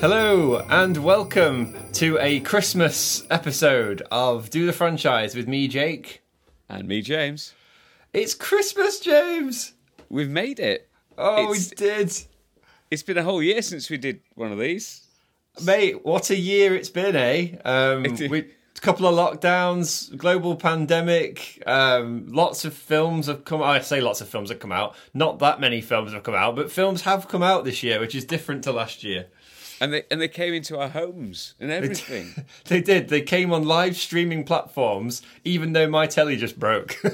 Hello and welcome to a Christmas episode of Do the Franchise with me, Jake. And me, James. It's Christmas, James! We've made it. Oh, It's- we did. It's been a whole year since we did one of these. Mate, what a year it's been, eh? Um, It- we, a couple of lockdowns, global pandemic, um, lots of films have come I say lots of films have come out. Not that many films have come out, but films have come out this year, which is different to last year. And they and they came into our homes and everything. They did. They came on live streaming platforms, even though my telly just broke.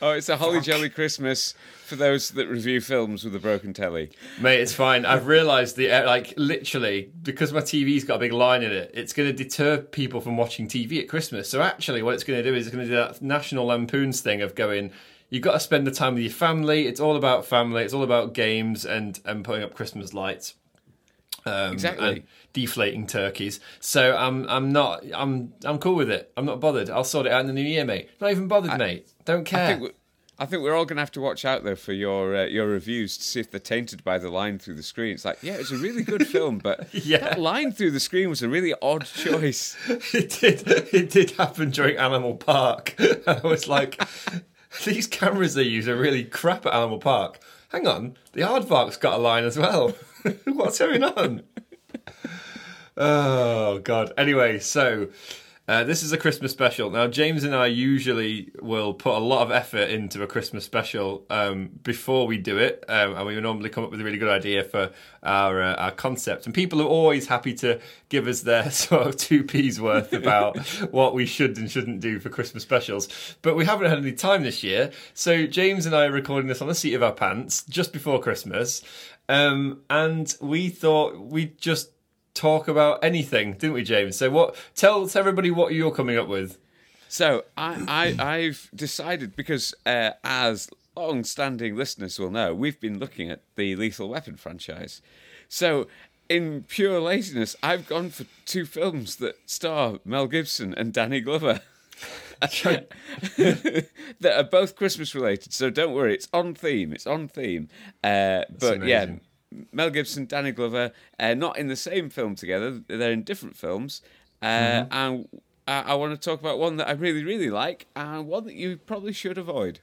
oh, it's a holly jolly Christmas for those that review films with a broken telly. Mate, it's fine. I've realised the uh, like literally because my TV's got a big line in it. It's going to deter people from watching TV at Christmas. So actually, what it's going to do is it's going to do that National Lampoon's thing of going. You've got to spend the time with your family. It's all about family. It's all about games and and putting up Christmas lights. Um, Exactly. And deflating turkeys. So I'm I'm not I'm I'm cool with it. I'm not bothered. I'll sort it out in the new year, mate. Not even bothered, mate. Don't care. I think we, I think we're all going to have to watch out though for your uh, your reviews to see if they're tainted by the line through the screen. It's like, yeah, it's a really good film, but Yeah. that line through the screen was a really odd choice. it did it did happen during Animal Park. I was like, these cameras they use are really crap at Animal Park. Hang on, the Aardvark's got a line as well. What's going on? Oh god. Anyway, so uh, this is a Christmas special. Now, James and I usually will put a lot of effort into a Christmas special um, before we do it, um, and we normally come up with a really good idea for our uh, our concept. And people are always happy to give us their sort of two p's worth about what we should and shouldn't do for Christmas specials. But we haven't had any time this year, so James and I are recording this on the seat of our pants just before Christmas, um, and we thought we'd just talk about anything, didn't we, James? So what? Tell, tell everybody what you're coming up with. So I, I I've decided because uh, as long-standing listeners will know, we've been looking at the Lethal Weapon franchise. So in pure laziness, I've gone for two films that star Mel Gibson and Danny Glover. that are both Christmas related, so don't worry, it's on theme. It's on theme. Uh, but yeah. Mel Gibson, Danny Glover, uh, not in the same film together. They're in different films, uh, Mm-hmm. and I, I want to talk about one that I really, really like, and one that you probably should avoid.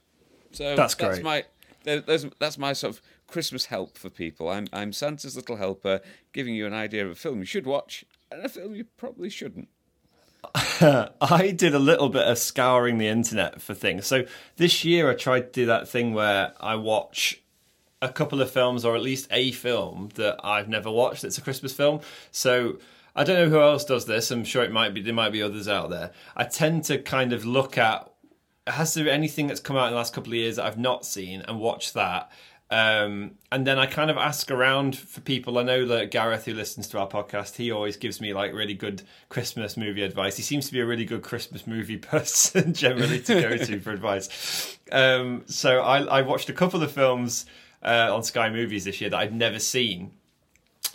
So That's that's great. my there's, that's my sort of Christmas help for people. I'm I'm Santa's little helper, giving you an idea of a film you should watch and a film you probably shouldn't. I did a little bit of scouring the internet for things. So this year I tried to do that thing where I watch a couple of films or at least a film that I've never watched that's a Christmas film. So I don't know who else does this. I'm sure it might be there might be others out there. I tend to kind of look at has there anything that's come out in the last couple of years that I've not seen and watch that. Um, and then I kind of ask around for people. I know that Gareth, who listens to our podcast, he always gives me like really good Christmas movie advice. He seems to be a really good Christmas movie person generally to go to for advice. Um, so I, I watched a couple of films uh, on Sky Movies this year that I'd never seen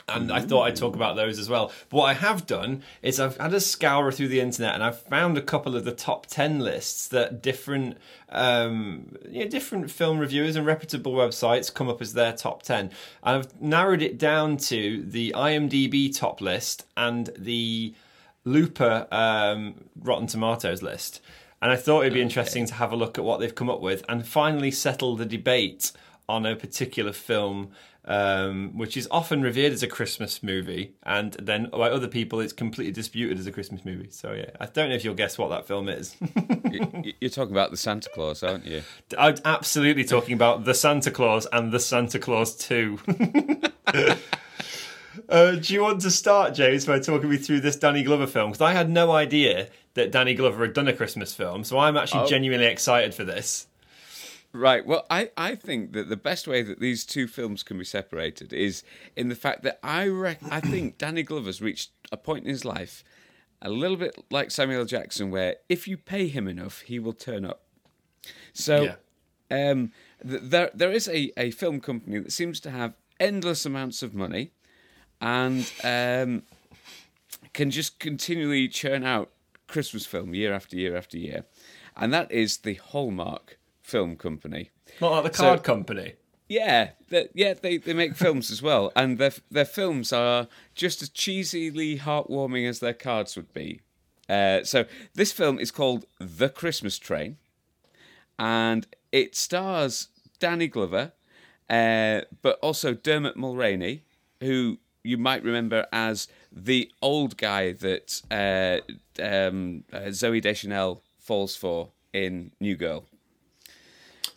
and I thought I'd talk about those as well. But what I have done is I've had a scour through the internet and I've found a couple of the top ten lists that different, um, you know, different film reviewers and reputable websites come up as their top ten. And I've narrowed it down to the IMDb top list and the Looper um, Rotten Tomatoes list. And I thought it'd be interesting to have a look at what they've come up with and finally settle the debate on a particular film, um, which is often revered as a Christmas movie, and then by other people, it's completely disputed as a Christmas movie. So yeah, I don't know if you'll guess what that film is. You- You're talking about the Santa Claus, aren't you? I'm absolutely talking about the Santa Claus and the Santa Claus Two. Uh, do you want to start, James, by talking me through this Danny Glover film? Because I had no idea that Danny Glover had done a Christmas film, so I'm actually Oh. genuinely excited for this. Right. Well, I, I think that the best way that these two films can be separated is in the fact that I rec- I think Danny Glover's reached a point in his life a little bit like Samuel L. Jackson, where if you pay him enough, he will turn up. So, um, th- there there is a, a film company that seems to have endless amounts of money, and um, can just continually churn out Christmas film year after year after year, and that is the Hallmark Film Company. Not like the So- card company. Yeah, yeah, they, they make films as well, and their their films are just as cheesily heartwarming as their cards would be. Uh, so this film is called The Christmas Train, and it stars Danny Glover, uh, but also Dermot Mulroney, who you might remember as the old guy that uh, um, uh, Zooey Deschanel falls for in New Girl.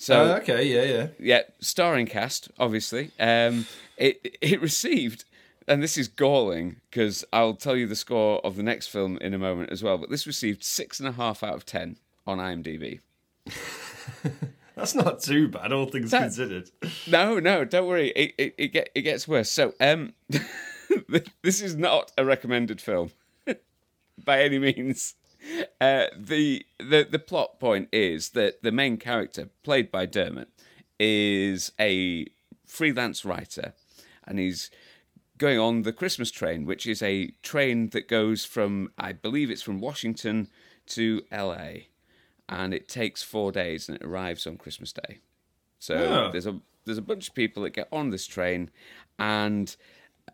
So Oh, okay, yeah, yeah. yeah, starring cast, obviously. Um, it it received, and this is galling because I'll tell you the score of the next film in a moment as well. But this received six and a half out of ten on IMDb. That's not too bad, all things That- considered. No, no, don't worry. It it, it get it gets worse. So um, this is not a recommended film by any means. Uh, the the the plot point is that the main character, played by Dermot, is a freelance writer, and he's going on the Christmas train, which is a train that goes from I believe it's from Washington to L.A. and it takes four days and it arrives on Christmas Day. So Oh. there's a there's a bunch of people that get on this train, and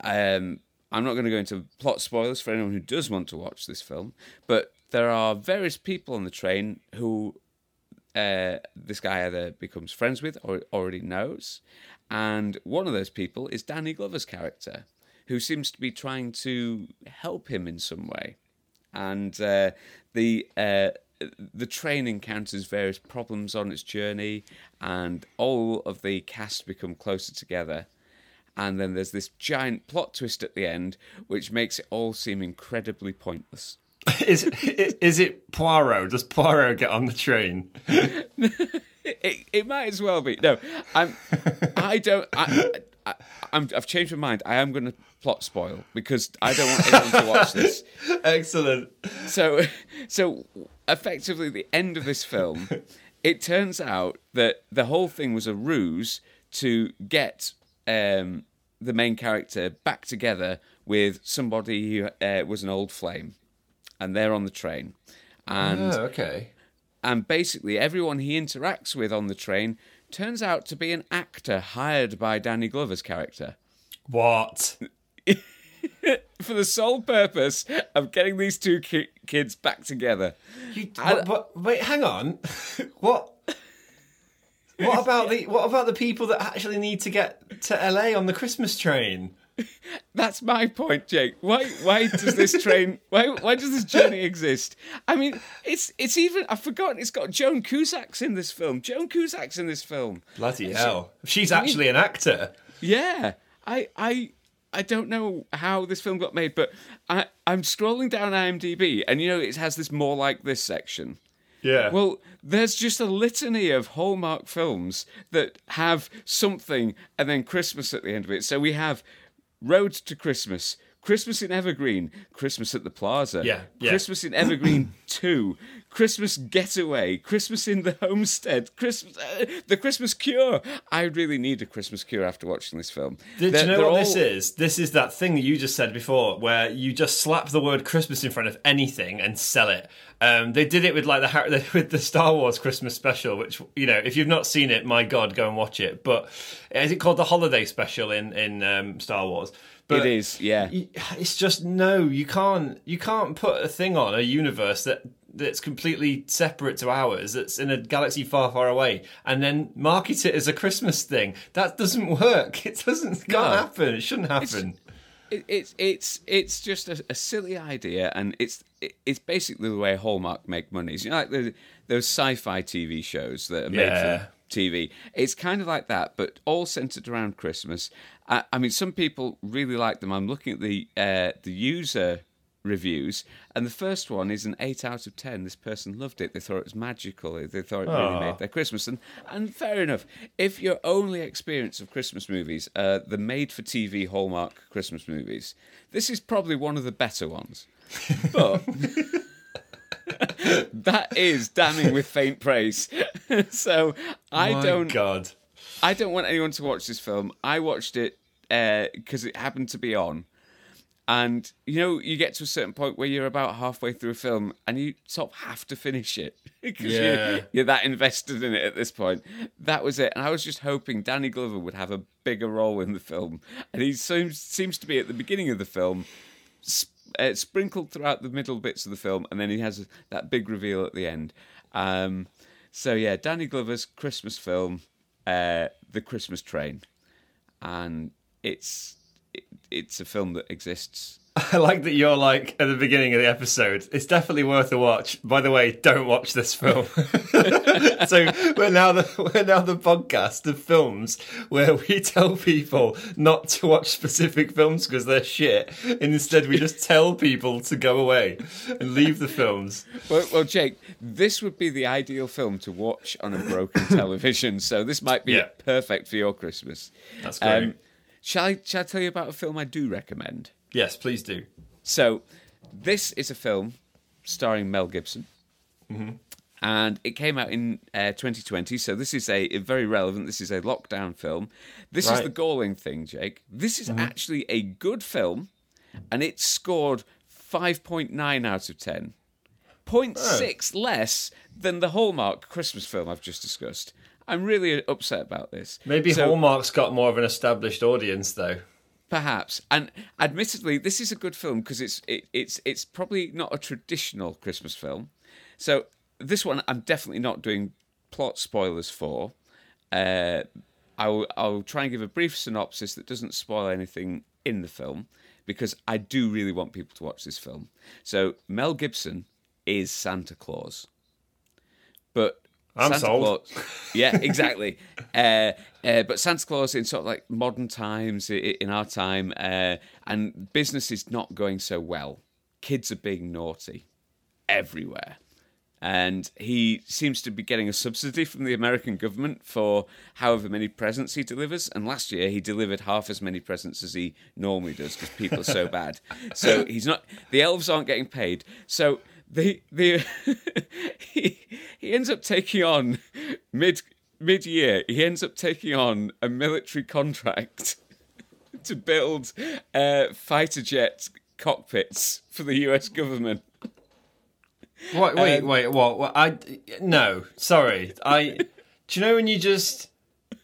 um, I'm not going to go into plot spoilers for anyone who does want to watch this film, but there are various people on the train who uh, this guy either becomes friends with or already knows, and one of those people is Danny Glover's character, who seems to be trying to help him in some way, and uh, the. Uh, the train encounters various problems on its journey, and all of the cast become closer together. And then there's this giant plot twist at the end, which makes it all seem incredibly pointless. is, it, is it Poirot? Does Poirot get on the train? It, it might as well be. No, I'm. I don't. I, I, I'm, I've changed my mind. I am going to plot spoil because I don't want anyone to watch this. Excellent. So, so effectively, the end of this film, it turns out that the whole thing was a ruse to get um, the main character back together with somebody who uh, was an old flame, and they're on the train, and Oh, okay. and basically everyone he interacts with on the train turns out to be an actor hired by Danny Glover's character What? for the sole purpose of getting these two ki- kids back together. You, but, but wait, hang on. what? What about the what about the people that actually need to get to LA on the Christmas train? That's my point, Jake. Why why does this train why why does this journey exist? I mean, it's it's even I've forgotten it's got Joan Cusack's in this film. Joan Cusack's in this film. Bloody hell! She's actually an actor. Yeah. I I I don't know how this film got made, but I, I'm scrolling down IMDb and you know it has this more like this section. Yeah. Well, there's just a litany of Hallmark films that have something and then Christmas at the end of it. So we have Road to Christmas, Christmas in Evergreen, Christmas at the Plaza, Yeah, yeah. Christmas in Evergreen 2, Christmas Getaway, Christmas in the Homestead, Christmas, uh, The Christmas Cure. I really need a Christmas cure after watching this film. Did They're- you know what this is? This is that thing that you just said before, where you just slap the word Christmas in front of anything and sell it. Um, they did it with like the with the Star Wars Christmas special, which you know, if you've not seen it, my God, go and watch it. But is it called the Holiday Special in in um, Star Wars? But It is, yeah. it's just no, you can't you can't put a thing on a universe that that's completely separate to ours, that's in a galaxy far, far away, and then market it as a Christmas thing. That doesn't work. It doesn't can't happen. It shouldn't happen. it, it's it's it's just a, a silly idea, and it's it, it's basically the way Hallmark make money. You know, like the, those sci-fi TV shows that are made Yeah. for TV. It's kind of like that, but all centered around Christmas. I, I mean, some people really like them. I'm looking at the uh, the user reviews, and the first one is an eight out of ten. This person loved it. They thought it was magical. They thought it really Aw. made their Christmas. And and fair enough. If your only experience of Christmas movies are the made-for-TV Hallmark Christmas movies, this is probably one of the better ones. But that is damning with faint praise. so I My don't. God. I don't want anyone to watch this film. I watched it uh, because it happened to be on, And you know, you get to a certain point where you're about halfway through a film and you sort of have to finish it because Yeah. you're, you're that invested in it at this point. That was it. And I was just hoping Danny Glover would have a bigger role in the film. And he seems, seems to be at the beginning of the film, sp- uh, sprinkled throughout the middle bits of the film, and then he has that big reveal at the end. Um, so, yeah, Danny Glover's Christmas film, uh, The Christmas Train. And it's. It, it's a film that exists I like that you're like at the beginning of the episode. It's definitely worth a watch. By the way, don't watch this film. so we're now the we're now the podcast of films where we tell people not to watch specific films because they're shit, and instead we just tell people to go away and leave the films. Well, well, Jake, this would be the ideal film to watch on a broken television. So this might be Yeah. perfect for your Christmas. That's great. Um, shall I? Shall I tell you about a film I do recommend? yes, please do. So, this is a film starring Mel Gibson. And it came out in uh, 2020, so this is a, a very relevant. This is a lockdown film. This is the galling thing, Jake. This is actually a good film, and it scored 5.9 out of 10. 0.6 less than the Hallmark Christmas film I've just discussed. I'm really upset about this. Maybe So- Hallmark's got more of an established audience though. Perhaps, and admittedly, this is a good film because it's it, it's it's probably not a traditional Christmas film. So this one, I'm definitely not doing plot spoilers for. Uh, I'll I'll try and give a brief synopsis that doesn't spoil anything in the film because I do really want people to watch this film. So Mel Gibson is Santa Claus, but I'm Santa sold. Claus, yeah, exactly. uh, uh, but Santa Claus in sort of like modern times, in our time, uh, and business is not going so well. Kids are being naughty everywhere. And he seems to be getting a subsidy from the American government for however many presents he delivers. And last year he delivered half as many presents as he normally does because people are so bad. So he's not. The elves aren't getting paid. So the the he he ends up taking on mid mid year. He ends up taking on a military contract to build uh, fighter jet cockpits for the U.S. government. Wait, wait, Um, wait. What? what? I no. Sorry. I. do you know when you just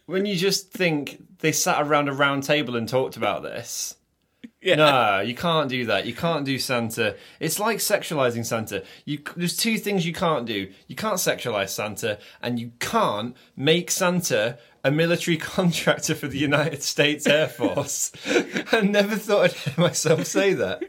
when you just think they sat around a round table and talked about this? Yeah. No, you can't do that. You can't do Santa. It's like sexualizing Santa. You there's two things you can't do. You can't sexualize Santa, and you can't make Santa a military contractor for the United States Air Force. I never thought I'd hear myself say that.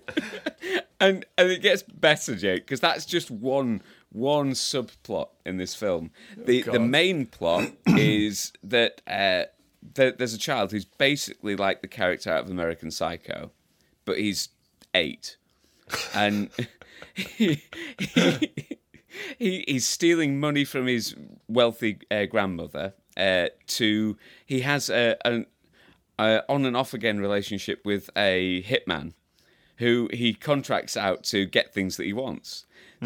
and and it gets better, Jake, because that's just one one subplot in this film. The the main plot is that uh, there's a child who's basically like the character out of American Psycho, but he's eight, and he, he, he he's stealing money from his wealthy uh, grandmother. Uh, to he has a, an on and off again relationship with a hitman who he contracts out to get things that he wants.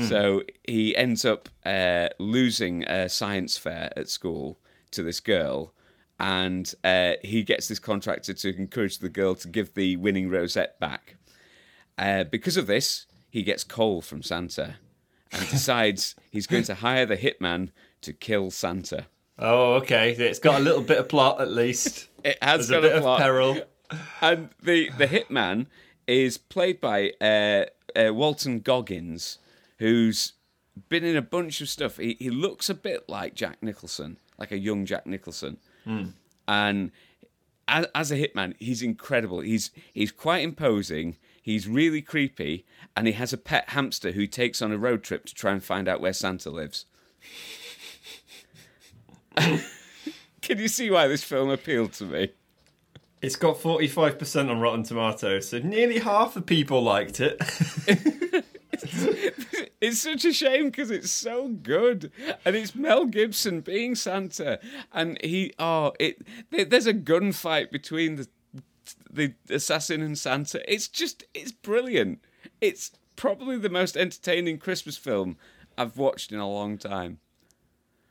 So he ends up uh, losing a science fair at school to this girl, and uh, he gets this contractor to encourage the girl to give the winning rosette back. Uh, because of this, he gets coal from Santa and decides he's going to hire the hitman to kill Santa. Oh, okay. It's got a little bit of plot at least. It has There's a got bit a plot. of peril. and the the hitman is played by uh, uh, Walton Goggins, who's been in a bunch of stuff. He he looks a bit like Jack Nicholson, like a young Jack Nicholson, and as, as a hitman, he's incredible. He's he's quite imposing. He's really creepy, and he has a pet hamster who he takes on a road trip to try and find out where Santa lives. Can you see why this film appealed to me? It's got 45% on Rotten Tomatoes, so nearly half the people liked it. It's such a shame because it's so good, and it's Mel Gibson being Santa, and he oh it there's a gunfight between the the assassin and Santa. It's just it's brilliant. It's probably the most entertaining Christmas film I've watched in a long time.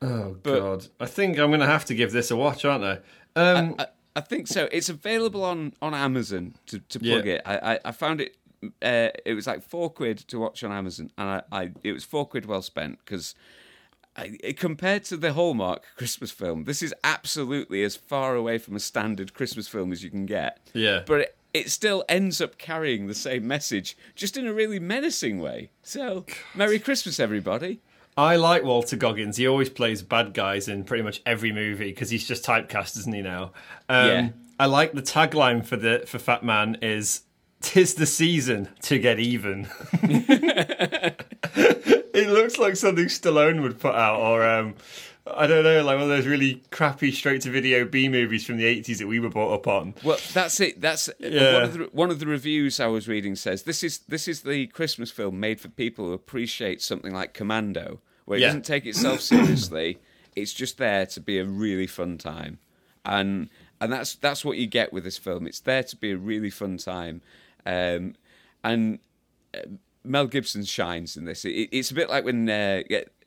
oh, But- God. I think I'm going to have to give this a watch, aren't I? Um, I, I think so. It's available on, on Amazon to, to plug Yeah. it. I, I, I found it uh, it was like four quid to watch on Amazon, and I, I it was four quid well spent because. Compared to the Hallmark Christmas film, this is absolutely as far away from a standard Christmas film as you can get. Yeah. But it, it still ends up carrying the same message, just in a really menacing way. So, Merry Christmas, everybody. I like Walter Goggins. He always plays bad guys in pretty much every movie because he's just typecast, isn't he now? Um, Yeah. I like the tagline for the for Fat Man is "Tis the season to get even." it looks like something Stallone would put out, or um, I don't know, like one of those really crappy straight to video B movies from the eighties that we were brought up on. Well, that's it. That's Yeah. one of the one of the reviews I was reading says this is this is the Christmas film made for people who appreciate something like Commando, where it Yeah. doesn't take itself seriously. It's just there to be a really fun time, and and that's that's what you get with this film. It's there to be a really fun time, um, and uh, Mel Gibson shines in this. It, it's a bit like when uh,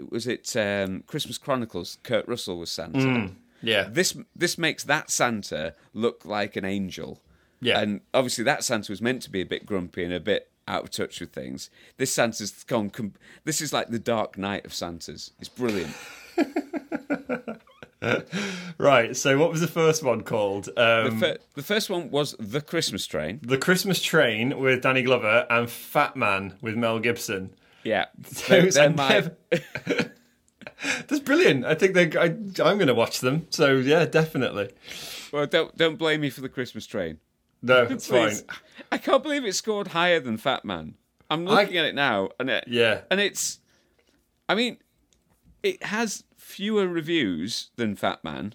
was it um, Christmas Chronicles? Kurt Russell was Santa. Yeah, This this makes that Santa look like an angel. Yeah. And obviously that Santa was meant to be a bit grumpy and a bit out of touch with things. This Santa's gone. This is like the Dark Knight of Santas. It's brilliant. right. So, what was the first one called? The, Um, fir- the first one was The Christmas Train. the Christmas Train with Danny Glover and Fat Man with Mel Gibson. Yeah. Those They're are my- never- That's brilliant. I think they. I, I'm going to watch them. So yeah, definitely. Well, don't don't blame me for The Christmas Train. No, it's fine. I can't believe it scored higher than Fat Man. I'm looking at it now, and it, Yeah. and it's, I mean, it has fewer reviews than Fat Man,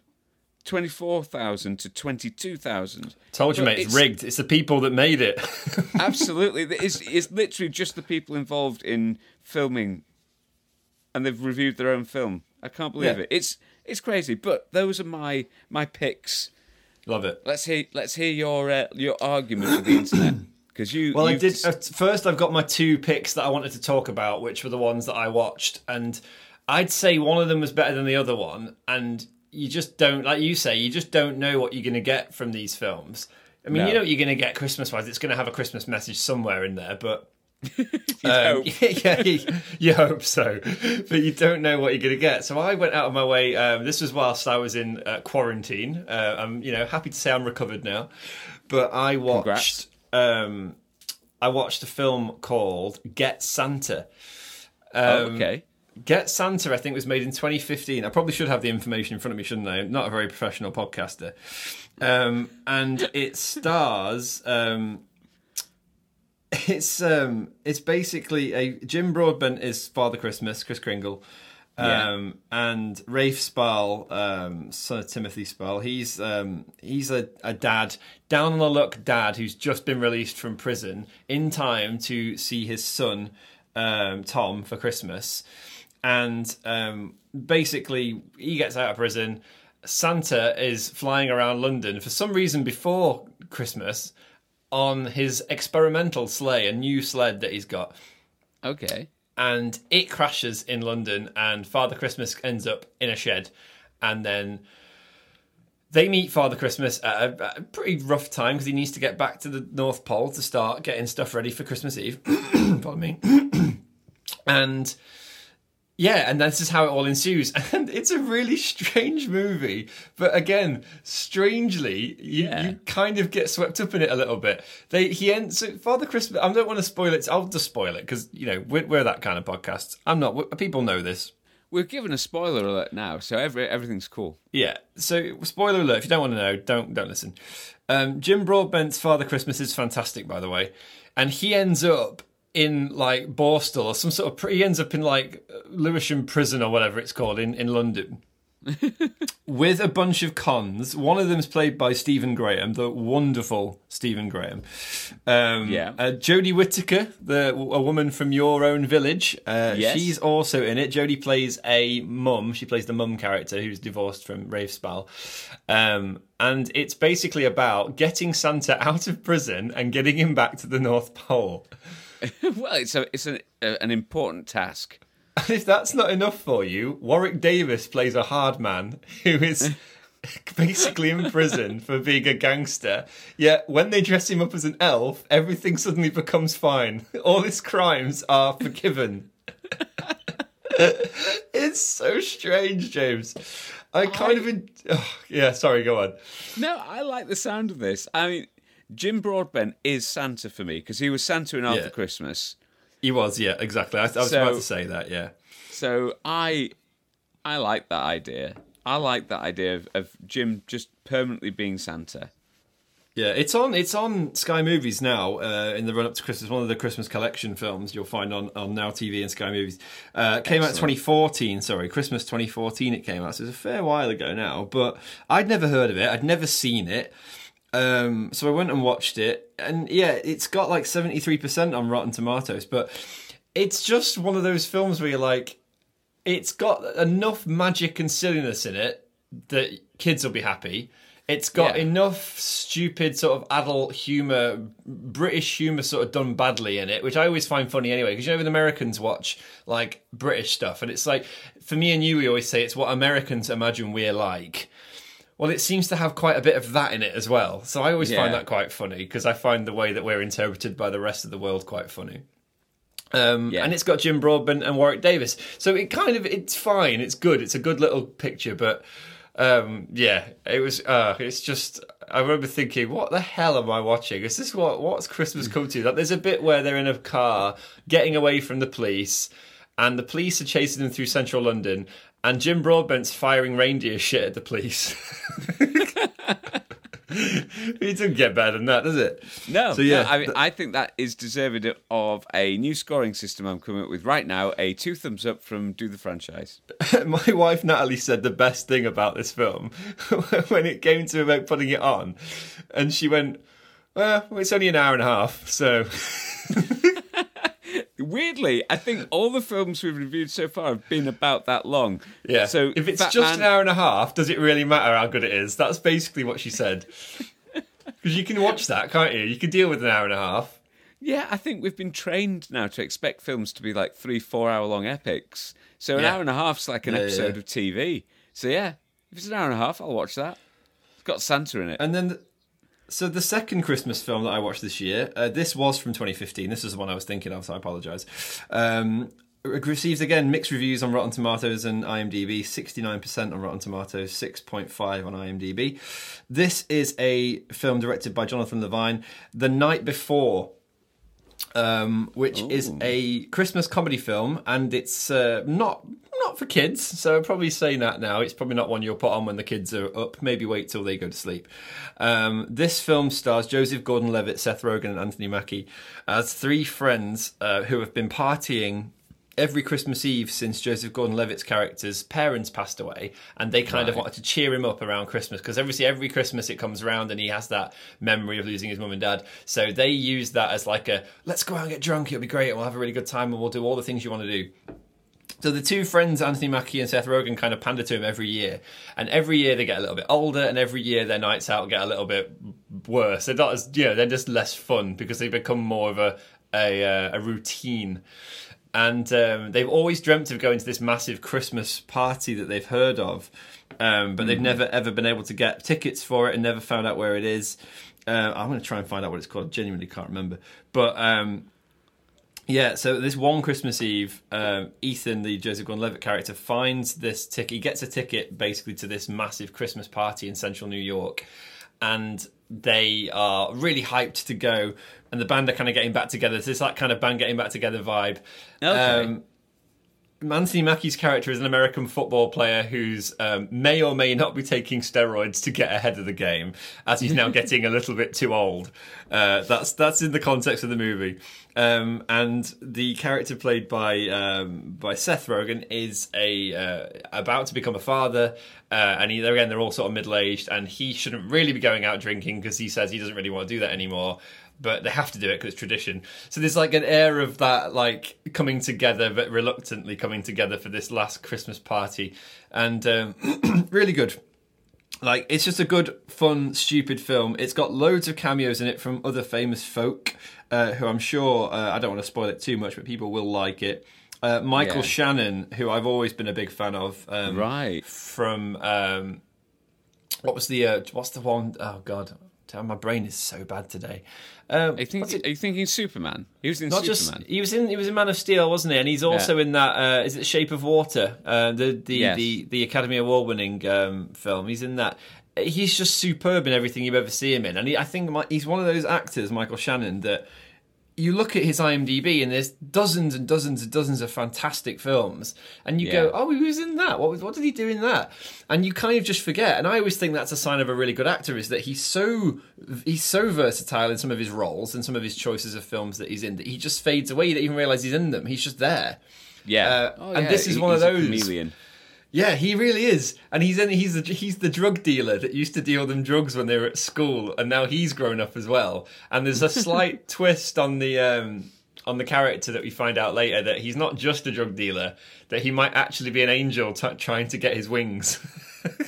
twenty four thousand to twenty two thousand. Told you, mate. It's, rigged. It's the people that made it. Absolutely, it's it's literally just the people involved in filming, and they've reviewed their own film. I can't believe Yeah. it. It's it's crazy, but those are my my picks. Love it. Let's hear let's hear your uh, your argument with the internet because you. Well, I did. dis- first, I've got my two picks that I wanted to talk about, which were the ones that I watched, and I'd say one of them was better than the other one, and you just don't, like you say, you just don't know what you're going to get from these films. I mean, No. you know what you're going to get Christmas-wise. It's going to have a Christmas message somewhere in there, but You'd Um, hope. yeah, you, you hope so, but you don't know what you're going to get. So I went out of my way. Um, this was whilst I was in uh, quarantine. Uh, I'm, you know, happy to say I'm recovered now. But I watched, um, I watched a film called Get Santa. Oh, Um, okay. Get Santa, I think, was made in 2015. I probably should have the information in front of me, shouldn't I? I'm not a very professional podcaster. Um, and it stars. Um, it's um, it's basically a Jim Broadbent is Father Christmas, Kris Kringle, um, and Rafe Spall, um, son of Timothy Spall. He's um, he's a, a dad, down on the luck dad who's just been released from prison in time to see his son um, Tom for Christmas, and um, basically he gets out of prison. Santa is flying around London for some reason before Christmas on his experimental sleigh, a new sled that he's got, Okay. and it crashes in London, and Father Christmas ends up in a shed, and then they meet Father Christmas at a, a pretty rough time because he needs to get back to the North Pole to start getting stuff ready for Christmas Eve. Pardon me. and yeah, and this is how it all ensues. And it's a really strange movie. But again, strangely, you, Yeah. you kind of get swept up in it a little bit. They he ends so Father Christmas. I don't want to spoil it. I'll just spoil it because you know we're, we're that kind of podcast. I'm not. People know this. We're given a spoiler alert now, so every everything's cool. Yeah. So spoiler alert: if you don't want to know, don't don't listen. Um, Jim Broadbent's Father Christmas is fantastic, by the way, and he ends up in like Borstal or some sort of. He ends up in like Lewisham Prison or whatever it's called in in London. with a bunch of cons. One of them is played by Stephen Graham, the wonderful Stephen Graham. Um, Yeah. Uh, Jodie Whittaker, the a woman from your own village. Uh, Yes. She's also in it. Jodie plays a mum. She plays the mum character who's divorced from Rafe Spall. Um, and it's basically about getting Santa out of prison and getting him back to the North Pole. well, it's a it's an a, an important task. And if that's not enough for you, Warwick Davis plays a hard man who is basically in prison for being a gangster. Yet when they dress him up as an elf, everything suddenly becomes fine. All his crimes are forgiven. it's so strange, James. I kind of, en- oh, yeah. Sorry, go on. No, I like the sound of this. I mean, Jim Broadbent is Santa for me because he was Santa in After Yeah. Christmas. He was, yeah, exactly. I, I was So- about to say that, yeah. So I, I like that idea. I like that idea of, of Jim just permanently being Santa. Yeah, it's on. It's on Sky Movies now. Uh, in the run up to Christmas, one of the Christmas collection films you'll find on, on Now TV and Sky Movies. Uh, came out 2014. Sorry, Christmas 2014. It came out, so it's a fair while ago now. But I'd never heard of it. I'd never seen it. Um, so I went and watched it, and yeah, it's got like 73 percent on Rotten Tomatoes. But it's just one of those films where you're like, it's got enough magic and silliness in it that kids will be happy. It's got Yeah. enough stupid sort of adult humor, British humor sort of done badly in it, which I always find funny anyway. Because you know, when Americans watch like British stuff, and it's like for me and you, we always say it's what Americans imagine we're like. Well, it seems to have quite a bit of that in it as well. So I always find that quite funny because I find the way that we're interpreted by the rest of the world quite funny. Um, Yeah. And it's got Jim Broadbent and Warwick Davis, so it kind of it's fine. It's good. It's a good little picture, but um, yeah, it was. Uh, it's just. I remember thinking, what the hell am I watching? Is this what what's Christmas come to? Like, there's a bit where they're in a car getting away from the police, and the police are chasing them through central London, and Jim Broadbent's firing reindeer shit at the police. it doesn't get better than that, does it? No, So, yeah, no, I mean, I think that is deserving of a new scoring system I'm coming up with right now. A two thumbs up from Do the Franchise. my wife Natalie said the best thing about this film when it came to about putting it on, and she went, "Well, it's only an hour and a half, so Weirdly, I think all the films we've reviewed so far have been about that long. yeah." So if it's Fat just an hour and a half, does it really matter how good it is? That's basically what she said. Because you can watch that, can't you? You can deal with an hour and a half. Yeah, I think we've been trained now to expect films to be like three, four hour long epics. So an Yeah. hour and a half's like an Yeah, episode yeah. of TV. So yeah, if it's an hour and a half, I'll watch that. It's got Santa in it. And then, the, so the second Christmas film that I watched this year, uh, this was from 2015. This is the one I was thinking of, so I apologise. Um, it receives again mixed reviews on Rotten Tomatoes and IMDb. 69% on Rotten Tomatoes, 6.5 on IMDb. This is a film directed by Jonathan Levine. The Night Before um, which is a Christmas comedy film, and it's uh, not not for kids. So I'd probably saying that now. It's probably not one you'll put on when the kids are up. Maybe wait till they go to sleep. Um, this film stars Joseph Gordon-Levitt, Seth Rogen, and Anthony Mackie as three friends uh, who have been partying. Every Christmas Eve since Joseph Gordon-Levitt's character's parents passed away, and they kind of wanted to cheer him up around Christmas because obviously every Christmas it comes around and he has that memory of losing his mum and dad. So they use that as like a let's go out and get drunk, it'll be great, and we'll have a really good time, and we'll do all the things you want to do. So the two friends, Anthony Mackie and Seth Rogen, kind of pander to him every year, and every year they get a little bit older, and every year their nights out get a little bit worse. They're not as you know, they're just less fun because they become more of a a, uh, a routine. And um, they've always dreamt of going to this massive Christmas party that they've heard of, um, but they've never ever been able to get tickets for it and never found out where it is. Uh, I'm going to try and find out what it's called. Genuinely can't remember, but. Um, yeah, so this one Christmas Eve, um, Ethan, the Joseph Gordon-Levitt character, finds this ticket. He gets a ticket basically to this massive Christmas party in central New York, and they are really hyped to go. And the band are kind of getting back together. So It's that kind of band getting back together vibe. Okay. Um, Anthony Mackie's character is an American football player who's um, may or may not be taking steroids to get ahead of the game, as he's now getting a little bit too old. Uh, that's that's in the context of the movie. Um, and the character played by um, by Seth Rogen is a uh, about to become a father, uh, and he, again they're all sort of middle aged, and he shouldn't really be going out drinking because he says he doesn't really want to do that anymore but they have to do it because it's tradition. So there's like an air of that, like coming together, but reluctantly coming together for this last Christmas party, and um, really good. Like it's just a good, fun, stupid film. It's got loads of cameos in it from other famous folk, uh, who I'm sure uh, I don't want to spoil it too much, but people will like it. Uh, Michael Yeah. Shannon, who I've always been a big fan of, um, Right. from um, what was the uh, what's the one oh god, my brain is so bad today. Um, Are you, think, are you thinking Superman? He was in not Superman. just he was in he was in Man of Steel, wasn't he? And he's also in that uh, is it Shape of Water, uh, the the, Yes. the the Academy Award winning um, film. He's in that. He's just superb in everything you ever see him in, and he, I think my, he's one of those actors, Michael Shannon, that you look at his IMDb and there's dozens and dozens and dozens of fantastic films, and you go, "Oh, he was in that. What was, what did he do in that?" And you kind of just forget. And I always think that's a sign of a really good actor is that he's so he's so versatile in some of his roles and some of his choices of films that he's in that he just fades away. You don't even realize he's in them. He's just there. yeah. uh, Oh, and yeah, this is he- one of he's a those. Yeah, he really is, and he's in, he's the he's the drug dealer that used to deal them drugs when they were at school, and now he's grown up as well. And there's a slight twist on the um, on the character that we find out later that he's not just a drug dealer; that he might actually be an angel t- trying to get his wings.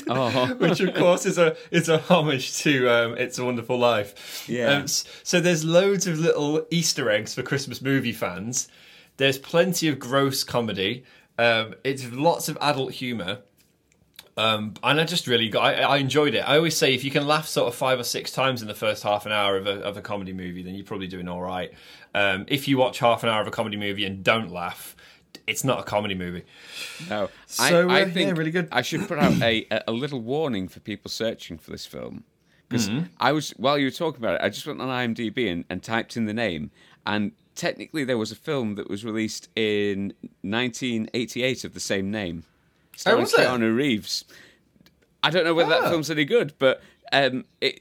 Oh. Which of course is a is a homage to um, It's a Wonderful Life. Yeah. Um, so there's loads of little Easter eggs for Christmas movie fans. There's plenty of gross comedy. Um, it's lots of adult humour. Um, and I just really got, I, I enjoyed it. I always say if you can laugh sort of five or six times in the first half an hour of a, of a comedy movie, then you're probably doing all right. Um, if you watch half an hour of a comedy movie and don't laugh, it's not a comedy movie. No, So, I, I uh, yeah, really good. I should put out a, a little warning for people searching for this film because Mm-hmm. I was while you were talking about it, I just went on IMDb and, and typed in the name, and technically there was a film that was released in 1988 of the same name, starring Oh, was there? Keanu Reeves. I don't know whether Ah. that film's any good, but um, it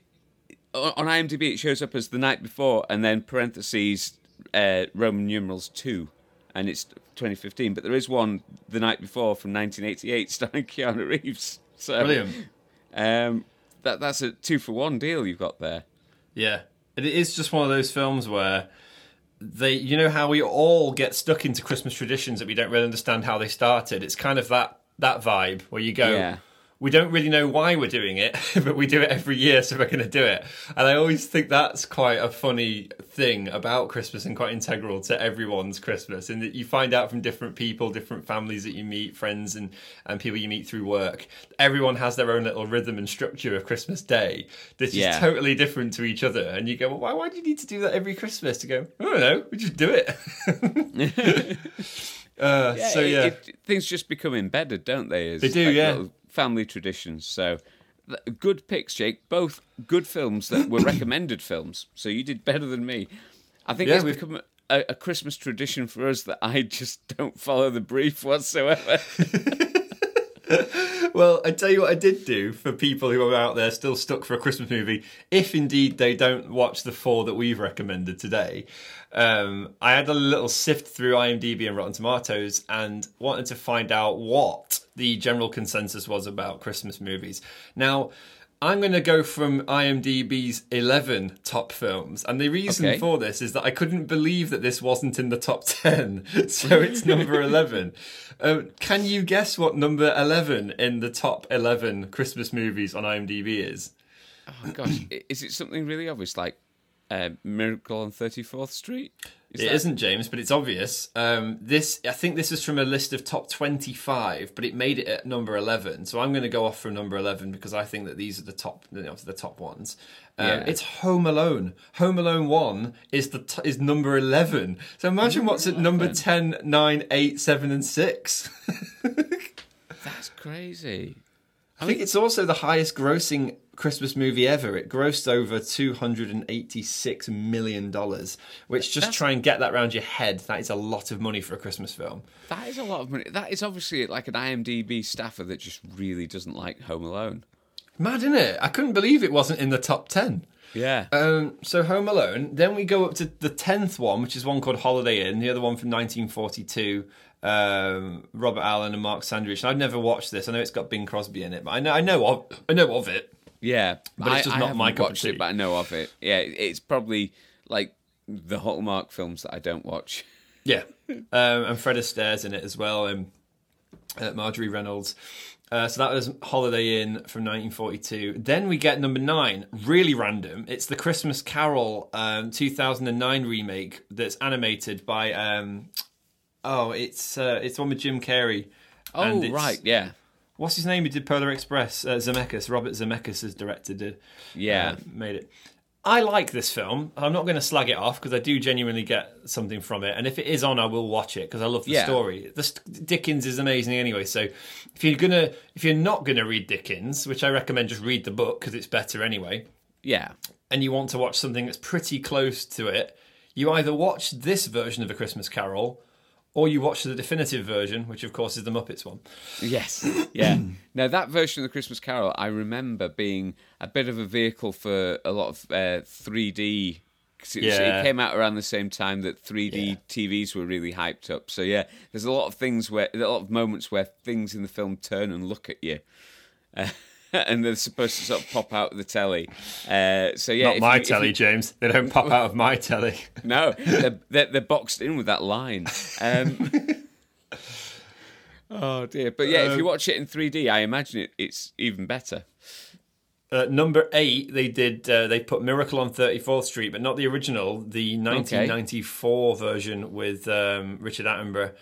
on on IMDb it shows up as the night before, and then parentheses uh, Roman numerals two, and it's 2015. But there is one the night before from 1988 starring Keanu Reeves. So Brilliant. Um, that that's a two for one deal you've got there. Yeah, And it is just one of those films where they, you know, how we all get stuck into Christmas traditions that we don't really understand how they started. It's kind of that that vibe where you go, Yeah. We don't really know why we're doing it, but we do it every year, so we're going to do it. And I always think that's quite a funny thing about Christmas and quite integral to everyone's Christmas, in that you find out from different people, different families that you meet, friends and and people you meet through work. Everyone has their own little rhythm and structure of Christmas Day that Yeah. is totally different to each other. And you go, well, why, why do you need to do that every Christmas? To go, I don't know, we just do it. uh, so it- yeah, it- things just become embedded, don't they? As, They do, like yeah. little Family traditions. So th- good picks, Jake. Both good films that were recommended films. So you did better than me. I think Yeah, it's become a, a Christmas tradition for us that I just don't follow the brief whatsoever. Well, I tell you what I did do for people who are out there still stuck for a Christmas movie, if indeed they don't watch the four that we've recommended today. Um, I had a little sift through IMDb and Rotten Tomatoes and wanted to find out what the general consensus was about Christmas movies. Now, I'm going to go from IMDb's 11 top films. And the reason Okay. for this is that I couldn't believe that this wasn't in the top 10. So it's number 11. Um, can you guess what number 11 in the top 11 Christmas movies on IMDb is? oh gosh, is it something really obvious like uh, Miracle on Thirty Fourth Street? Is It that- isn't James, but it's obvious. Um, this, I think, this is from a list of top twenty-five, but it made it at number eleven. So I'm going to go off from number eleven because I think that these are the top, you know, the top ones. Um, Yeah. It's Home Alone. Home Alone One is the t- is number eleven. So imagine what's at number 10, 9, 8, 7, and six. That's crazy. I think it's also the highest grossing Christmas movie ever. It grossed over $286 million, which just That's- try and get that around your head. That is a lot of money for a Christmas film. That is a lot of money. That is obviously like an IMDb staffer that just really doesn't like Home Alone. Mad, isn't it? I couldn't believe it wasn't in the top 10. Yeah. Um, so Home Alone. Then we go up to the 10th one, which is one called Holiday Inn, the other one from 1942. Um, Robert Allen and Mark Sandrich. And I've never watched this. I know it's got Bing Crosby in it, but I know I know of I know of it. Yeah, But it's just I, not my cup of tea. it, but I know of it. Yeah, it's probably like the Hallmark films that I don't watch. Yeah, um, and Fred Astaire's in it as well, and uh, Marjorie Reynolds. Uh, so that was Holiday Inn from 1942. Then we get number nine, really random. It's the Christmas Carol um, 2009 remake that's animated by. Um, oh, it's uh, it's one with Jim Carrey. Oh, right, yeah. What's his name? He did Polar Express. Uh, Zemeckis, Robert Zemeckis, has directed it. Yeah. uh, made it. I like this film. I'm not going to slag it off because I do genuinely get something from it. And if it is on, I will watch it because I love the Yeah. story. The st- Dickens is amazing anyway. So if you're gonna, if you're not gonna read Dickens, which I recommend, just read the book because it's better anyway. Yeah. And you want to watch something that's pretty close to it, you either watch this version of A Christmas Carol, or you watch the definitive version, which of course is the Muppets one. Yes. Yeah. now that version of the Christmas Carol, I remember being a bit of a vehicle for a lot of uh, 3D. 'cause It, Yeah. it came out around the same time that 3D Yeah. TVs were really hyped up. So yeah, there's a lot of things where a lot of moments where things in the film turn and look at you. Uh, and they're supposed to sort of pop out of the telly. Uh, so yeah, Not my you- telly, you- James. They don't pop out of my telly. no, they're, they're, they're boxed in with that line. Um, oh dear! But yeah, if you watch it in 3D, I imagine it, it's even better. Uh, number eight, they did. Uh, they put Miracle on 34th Street, but not the original, the 1994 version with um, Richard Attenborough,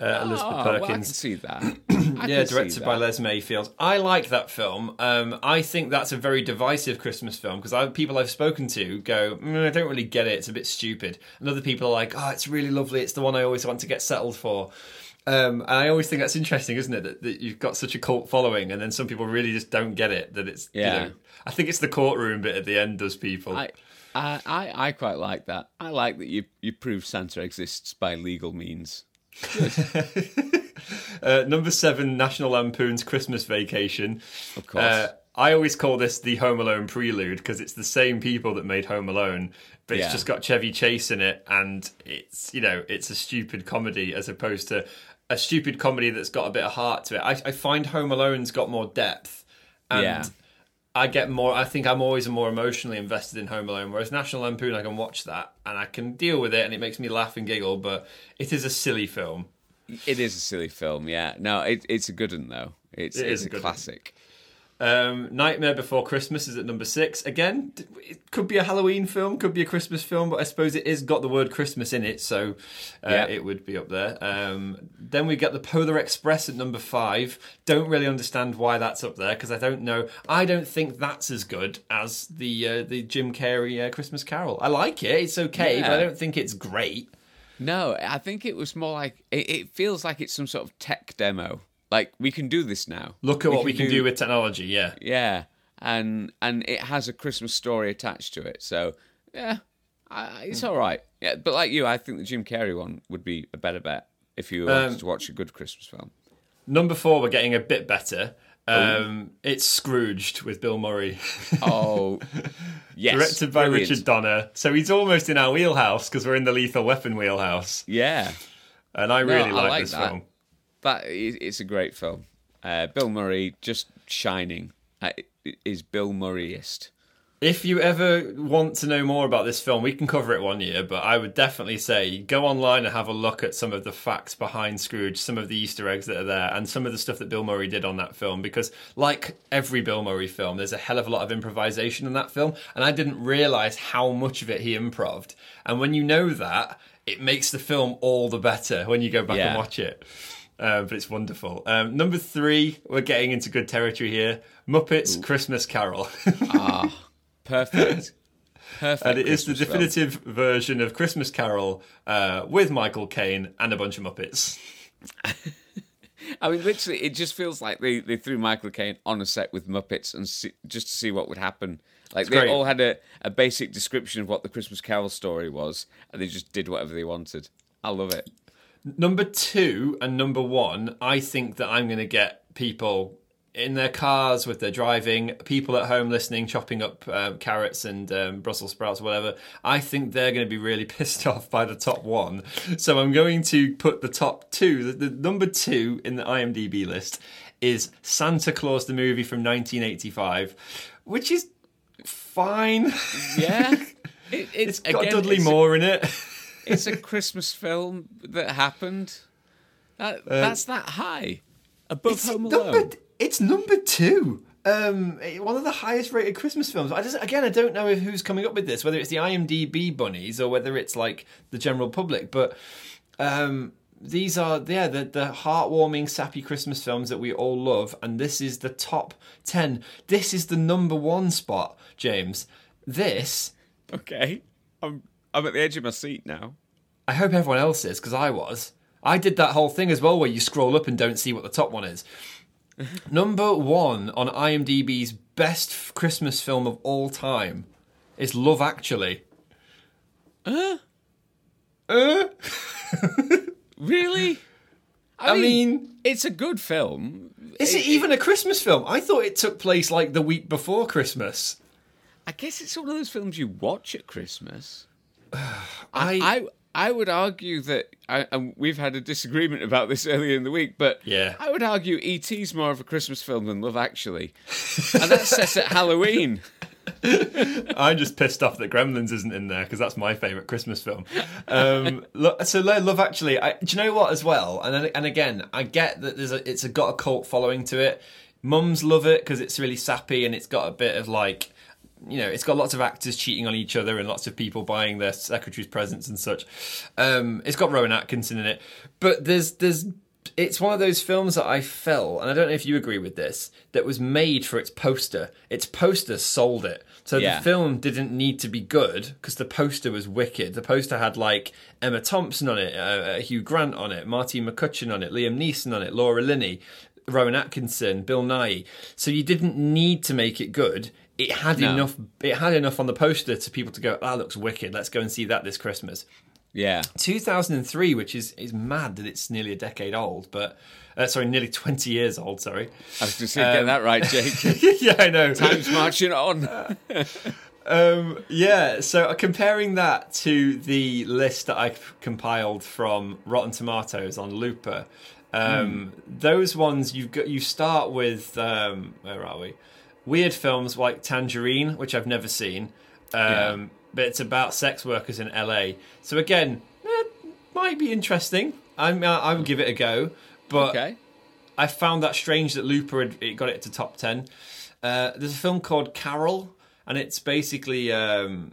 uh, Elizabeth Oh, well, I can see that. Yeah, directed by. Les Mayfield. I like that film. Um, I think that's a very divisive Christmas film because people I've spoken to go, mm, I don't really get it. It's a bit stupid. And other people are like, oh, it's really lovely. It's the one I always want to get settled for. Um, and I always think that's interesting, isn't it? That, that you've got such a cult following, and then some people really just don't get it. That it's, Yeah. you know, I think it's the courtroom bit at the end does people. I, I, I, I quite like that. I like that you you prove Santa exists by legal means. Uh, number seven, National Lampoon's Christmas Vacation. Of course. Uh, I always call this the Home Alone prelude because it's the same people that made Home Alone, but it's just got Chevy Chase in it, and it's you know it's a stupid comedy as opposed to a stupid comedy that's got a bit of heart to it. I, I find Home Alone's got more depth, and Yeah. I get more. I think I'm always more emotionally invested in Home Alone, whereas National Lampoon, I can watch that and I can deal with it, and it makes me laugh and giggle. But it is a silly film. It is a silly film, yeah. No, it, it's a good one though. It's It it's a a, good one. Um, Nightmare Before Christmas is at number six. Again, it could be a Halloween film, could be a Christmas film, but I suppose it is got the word Christmas in it, so uh, Yeah. it would be up there. Um, then we get the Polar Express at number five. Don't really understand why that's up there because I don't know. I don't think that's as good as the uh, the Jim Carrey uh, Christmas Carol. I like it; it's okay, but I don't think it's great. No, I think it was more like it, it feels like it's some sort of tech demo. Like we can do this now. Look at what we can do with technology. Yeah, Yeah, and and it has a Christmas story attached to it. So yeah, I, it's all right. Yeah, but like you, I think the Jim Carrey one would be a better bet if you wanted Um, to watch a good Christmas film. number four, we're getting a bit better. Um, it's Scrooged with Bill Murray. Oh, yes, directed by brilliant. Richard Donner. So he's almost in our wheelhouse because we're in the Lethal Weapon wheelhouse, Yeah, and I No, really I like, like this that. film. That is, it's a great film. Uh, Bill Murray just shining. Uh, is Bill Murrayist. If you ever want to know more about this film, we can cover it one year, but I would definitely say go online and have a look at some of the facts behind Scrooge, some of the Easter eggs that are there, and some of the stuff that Bill Murray did on that film. Because, like every Bill Murray film, there's a hell of a lot of improvisation in that film, and I didn't realize how much of it he improved. And when you know that, it makes the film all the better when you go back and watch it. Uh, but it's wonderful. Um, number three, we're getting into good territory here Muppets Christmas Carol. Ah, perfect. Perfect. And it is the Christmas film. definitive version of Christmas Carol uh, with Michael Caine and a bunch of Muppets. I mean, literally, it just feels like they, they threw Michael Caine on a set with Muppets and see, just to see what would happen. Like they great. all had a, a basic description of what the Christmas Carol story was, and they just did whatever they wanted. I love it. Number two and number one, I think that I'm going to get people in their cars with their driving, people at home listening, chopping up um, carrots and um, Brussels sprouts, whatever. I think they're going to be really pissed off by the top one. So I'm going to put the top two. The, the number two in the IMDb list is Santa Claus the movie from 1985, which is fine. Yeah, it, it's, It's got again, Dudley it's Moore in it. It's a Christmas film that happened. That, that's that high above Uh, It's Home number, Alone. it's number two. Um, one of the highest rated Christmas films. I just again, I don't know if who's coming up with this, whether it's the IMDb bunnies or whether it's like the general public. But um, these are yeah the the heartwarming sappy Christmas films that we all love, and this is the top ten. This is the number one spot, James. This Okay. I'm I'm at the edge of my seat now. I hope everyone else is because I was. I did that whole thing as well where you scroll up and don't see what the top one is. Number one on IMDb's best Christmas film of all time is Love Actually. Uh? Uh? Really? I mean, it's a good film. is it even a Christmas film? I thought it took place like the week before Christmas. I guess it's one of those films you watch at Christmas. I, I I would argue that, I, and we've had a disagreement about this earlier in the week, but Yeah. I would argue E.T.'s more of a Christmas film than Love Actually, and that's set at Halloween. I'm just pissed off that Gremlins isn't in there because that's my favourite Christmas film. Um, so Love Actually, I, do you know what as well? And and again, I get that there's a it's a, got a cult following to it. Mums love it because it's really sappy and it's got a bit of like. You know, it's got lots of actors cheating on each other and lots of people buying their secretary's presents and such. Um, it's got Rowan Atkinson in it, but there's there's it's one of those films that I felt, and I don't know if you agree with this, that was made for its poster. Its poster sold it. So Yeah. the film didn't need to be good because the poster was wicked. The poster had like Emma Thompson on it, uh, uh, Hugh Grant on it, Martine McCutcheon on it, Liam Neeson on it, Laura Linney, Rowan Atkinson, Bill Nighy. So you didn't need to make it good. It had No. enough. It had enough on the poster to people to go, that looks wicked. Let's go and see that this Christmas." Yeah, 2003, which is is mad that it's nearly a decade old, but uh, sorry, nearly 20 years old. Sorry. I was just going to that right, Jake. yeah, I know. Time's marching on. Um, yeah, so uh, comparing that to the list that I compiled from Rotten Tomatoes on Looper, um, those ones you've got. You start with um, where are we? Weird films like Tangerine, which I've never seen, um, Yeah. but it's about sex workers in LA. So again, eh, might be interesting. I mean, I would give it a go, but Okay. I found that strange that Looper had it got it to top ten. Uh, there's a film called Carol, and it's basically um,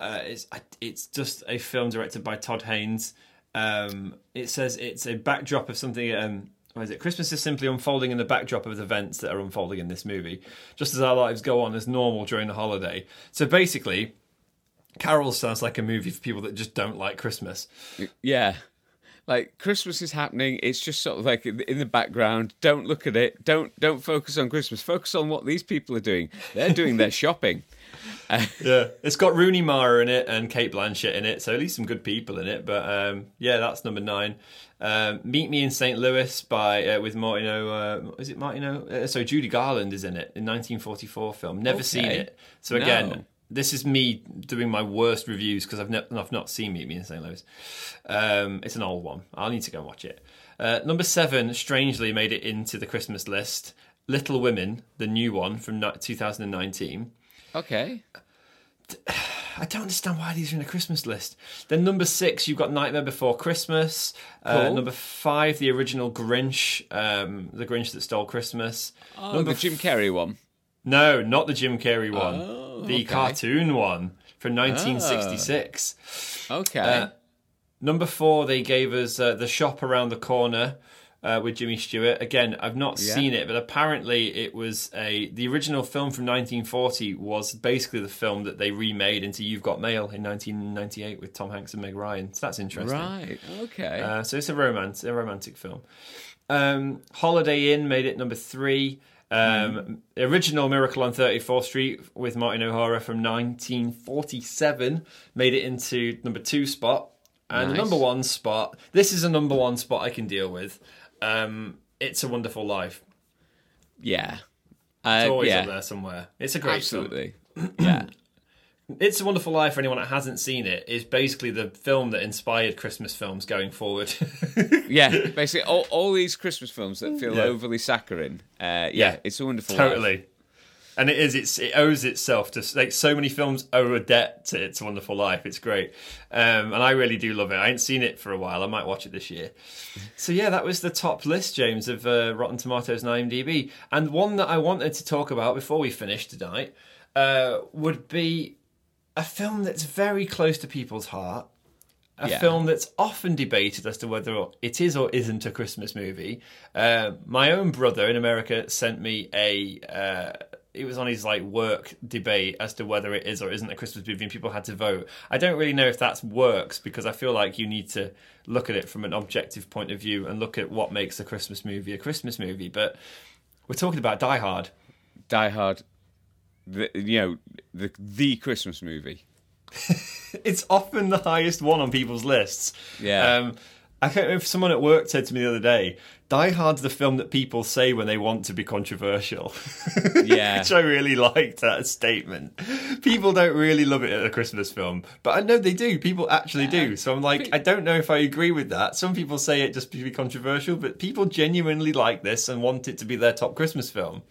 uh, it's it's just a film directed by Todd Haynes. Um, it says it's a backdrop of something. What is it? Christmas is simply unfolding in the backdrop of the events that are unfolding in this movie, just as our lives go on as normal during the holiday. So basically, Carol sounds like a movie for people that just don't like Christmas. Yeah. Like Christmas is happening, it's just sort of like in the background. Don't look at it. Don't don't focus on Christmas. Focus on what these people are doing. They're doing their shopping. Yeah, it's got Rooney Mara in it and Cate Blanchett in it, so at least some good people in it. But um, yeah, that's number nine. Um, Meet Me in St. Louis by uh, with Martino. Uh, is it Martino? Uh, sorry, Judy Garland is in it in 1944 film. Never seen it. So again, No. this is me doing my worst reviews because I've, ne- I've not seen Meet Me in St. Louis. Um, it's an old one. I'll need to go and watch it. Uh, number seven, strangely made it into the Christmas list. Little Women, the new one from 2019. Okay. I don't understand why these are in a Christmas list. Then number six, you've got Nightmare Before Christmas. Uh, Cool. number five, the original Grinch, um, the Grinch that stole Christmas. Oh, number the Jim Carrey one. No, not the Jim Carrey one. Oh, the okay. cartoon one from 1966. Okay. Uh, Number four, they gave us uh, the shop around the corner uh, with Jimmy Stewart. Again, I've not Yeah. seen it, but apparently it was a the original film from 1940 was basically the film that they remade into You've Got Mail in 1998 with Tom Hanks and Meg Ryan. So that's interesting. right. Okay. Uh, so it's a romance, a romantic film. Um, Holiday Inn made it number three. Um, Original Miracle on 34th Street with Martin O'Hara from 1947 made it into number two spot. And the Nice. number one spot, this is a number one spot I can deal with. Um, it's a Wonderful Life. yeah. It's Uh, always yeah. up there somewhere. It's a great film. Absolutely. yeah. It's a Wonderful Life for anyone that hasn't seen it. Is basically the film that inspired Christmas films going forward. Yeah. Basically, all, all these Christmas films that feel Yeah. overly saccharine. Uh, yeah, Yeah. It's a wonderful. life. And it is. It's it owes itself to like so many films owe a debt to It's a Wonderful Life. It's great, um, and I really do love it. I ain't seen it for a while. I might watch it this year. So yeah, that was the top list, James, of uh, Rotten Tomatoes and IMDb. And one that I wanted to talk about before we finish tonight uh, would be a film that's very close to people's heart. a Yeah. film that's often debated as to whether it is or isn't a Christmas movie. Uh, my own brother in America sent me a. It was on his like work debate as to whether it is or isn't a Christmas movie, and people had to vote. I don't really know if that works because I feel like you need to look at it from an objective point of view and look at what makes a Christmas movie a Christmas movie. But we're talking about Die Hard. Die Hard, the, you know, the the Christmas movie. it's often the highest one on people's lists. Yeah. Um, I can't remember if someone at work said to me the other day, Die Hard's the film that people say when they want to be controversial. Yeah. Which I really liked that statement. People don't really love it at a Christmas film, but I know they do. People actually do. Uh-huh. So I'm like, I don't know if I agree with that. Some people say it just to be controversial, but people genuinely like this and want it to be their top Christmas film.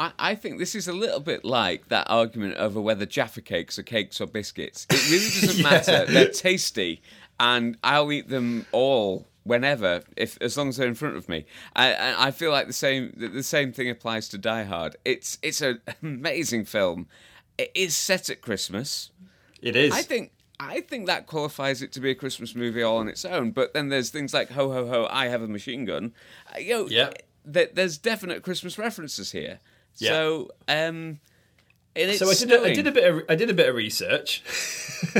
I, I think this is a little bit like that argument over whether Jaffa cakes are cakes or biscuits. It really doesn't Yeah. matter. They're tasty, and I'll eat them all whenever, if as long as they're in front of me. I, I feel like the same the same thing applies to Die Hard. It's it's an amazing film. It is set at Christmas. It is. I think I think that qualifies it to be a Christmas movie all on its own. But then there's things like Ho Ho Ho, I Have a Machine Gun. Uh, You know, Yeah. th- there's definite Christmas references here. Yeah. So, um, so I did, a, I did a bit of I did a bit of research.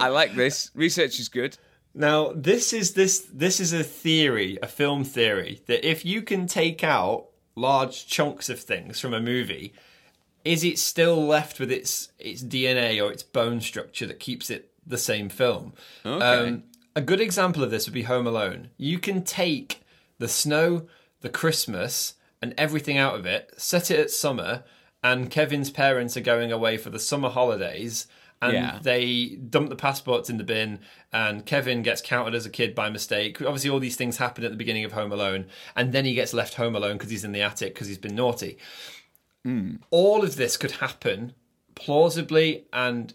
I like this. Research is good. Now, this is this this is a theory, a film theory that if you can take out large chunks of things from a movie, is it still left with its its DNA or its bone structure that keeps it the same film? Um, Okay. a good example of this would be Home Alone. You can take the snow, the Christmas, and everything out of it, set it at summer, and Kevin's parents are going away for the summer holidays, and Yeah. they dump the passports in the bin, and Kevin gets counted as a kid by mistake. Obviously, all these things happen at the beginning of Home Alone, and then he gets left home alone because he's in the attic because he's been naughty. Hmm. All of this could happen plausibly, and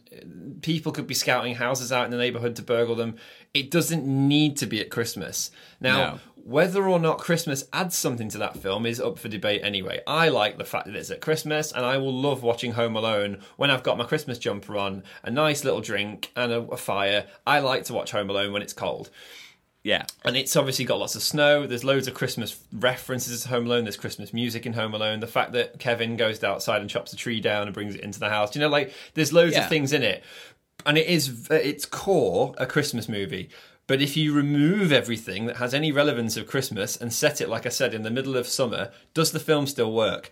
people could be scouting houses out in the neighborhood to burgle them. It doesn't need to be at Christmas. Now, No. Whether or not Christmas adds something to that film is up for debate anyway. I like the fact that it's at Christmas, and I will love watching Home Alone when I've got my Christmas jumper on, a nice little drink, and a, a fire. I like to watch Home Alone when it's cold. Yeah. And it's obviously got lots of snow. There's loads of Christmas references to Home Alone. There's Christmas music in Home Alone. The fact that Kevin goes outside and chops a tree down and brings it into the house. You know, like there's loads Yeah. of things in it, and it is at its core a Christmas movie. But if you remove everything that has any relevance of Christmas and set it, like I said, in the middle of summer, does the film still work?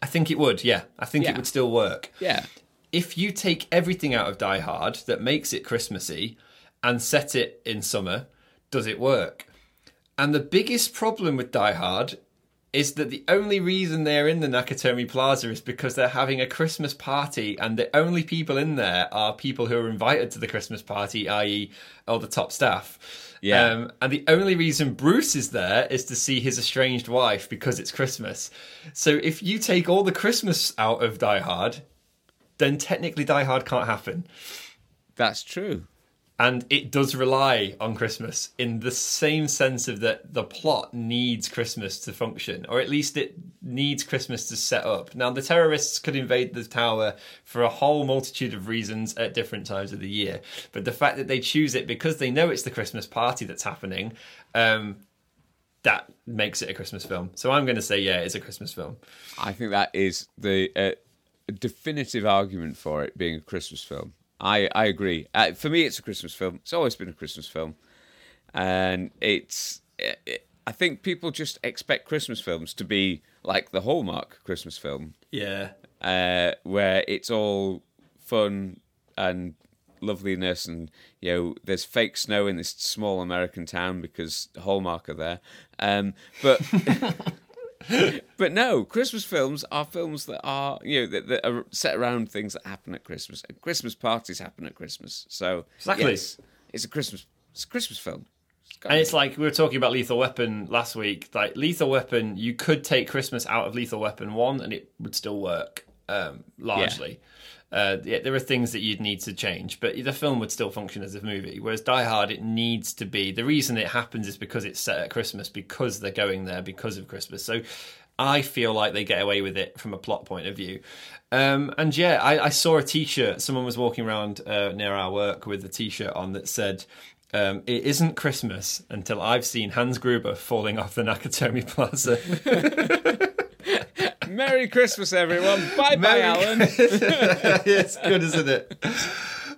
I think it would. Yeah, I think Yeah. it would still work Yeah. if you take everything out of Die Hard that makes it Christmassy and set it in summer, does it work? And the biggest problem with Die Hard is that the only reason they're in the Nakatomi Plaza is because they're having a Christmas party, and the only people in there are people who are invited to the Christmas party, i.e., all the top staff. Yeah. Um, and the only reason Bruce is there is to see his estranged wife because it's Christmas. So if you take all the Christmas out of Die Hard, then technically Die Hard can't happen. That's true. And it does rely on Christmas in the same sense of that the plot needs Christmas to function, or at least it needs Christmas to set up. Now, the terrorists could invade the tower for a whole multitude of reasons at different times of the year, but the fact that they choose it because they know it's the Christmas party that's happening, um, that makes it a Christmas film. So I'm going to say, yeah, it's a Christmas film. I think that is the uh, definitive argument for it being a Christmas film. I, I agree. Uh, for me, it's a Christmas film. It's always been a Christmas film, and it's. It, I think people just expect Christmas films to be like the Hallmark Christmas film, Yeah. uh, where it's all fun and loveliness, and you know, there's fake snow in this small American town because Hallmark are there. Um, but but no, Christmas films are films that are you know that, that are set around things that happen at Christmas. And Christmas parties happen at Christmas, so Exactly. yes, it's a Christmas it's a Christmas film. It's And it's like we were talking about Lethal Weapon last week. Like Lethal Weapon, you could take Christmas out of Lethal Weapon one, and it would still work um, largely. Uh, yeah, there are things that you'd need to change, but the film would still function as a movie. Whereas Die Hard, it needs to be. The reason it happens is because it's set at Christmas, because they're going there because of Christmas. So I feel like they get away with it from a plot point of view. Um, and yeah, I, I saw a T-shirt. Someone was walking around uh, near our work with a T-shirt on that said Um, it isn't Christmas until I've seen Hans Gruber falling off the Nakatomi Plaza. Merry Christmas, everyone. Bye bye, Alan. it's good, isn't it?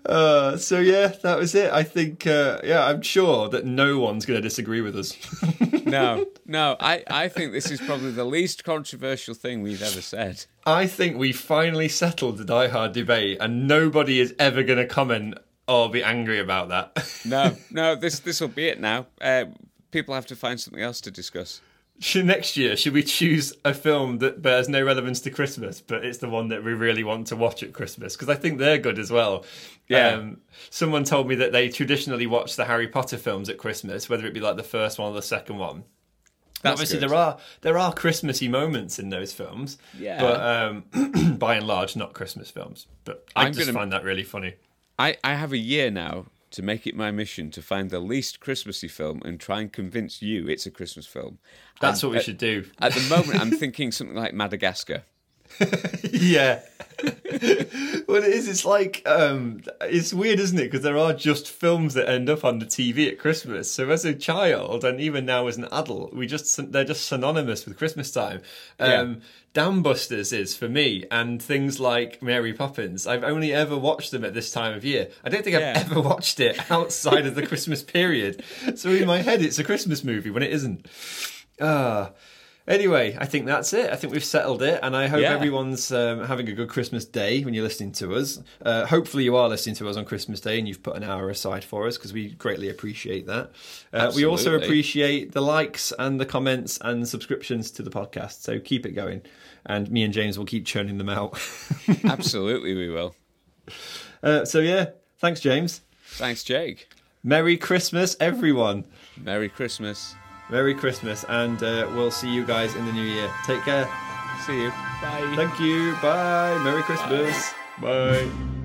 Uh, so yeah, that was it. I think, uh, yeah, I'm sure that no one's going to disagree with us. no, no, I, I think this is probably the least controversial thing we've ever said. I think we finally settled the Die Hard debate, and nobody is ever going to comment or be angry about that. no, no, this this will be it now. Uh, people have to find something else to discuss. Should next year should we choose a film that bears no relevance to Christmas, but it's the one that we really want to watch at Christmas? Because I think they're good as well. Yeah. Um, someone told me that they traditionally watch the Harry Potter films at Christmas, whether it be like the first one or the second one. That's Obviously, good. there are there are Christmassy moments in those films, Yeah. but um, by and large, not Christmas films. But I I'm just gonna- find that really funny. I, I have a year now to make it my mission to find the least Christmassy film and try and convince you it's a Christmas film. That's And what we at- should do. At the moment, I'm thinking something like Madagascar. yeah. well, it is. It's like um, it's weird, isn't it? Because there are just films that end up on the TV at Christmas. So as a child, and even now as an adult, we just they're just synonymous with Christmas time. Um, Dambusters is for me, and things like Mary Poppins. I've only ever watched them at this time of year. I don't think I've ever watched it outside of the Christmas period. So in my head, it's a Christmas movie when it isn't. Ah. Anyway, I think that's it. I think we've settled it, and I hope Yeah. everyone's um, having a good Christmas day when you're listening to us. Uh, hopefully, you are listening to us on Christmas Day, and you've put an hour aside for us because we greatly appreciate that. Uh, we also appreciate the likes and the comments and subscriptions to the podcast. So keep it going, and me and James will keep churning them out. Absolutely, we will. uh, so yeah, thanks, James. Thanks, Jake. Merry Christmas, everyone. Merry Christmas. Merry Christmas, and uh, we'll see you guys in the new year. Take care. See you. Bye. Thank you. Bye. Merry Christmas. Bye.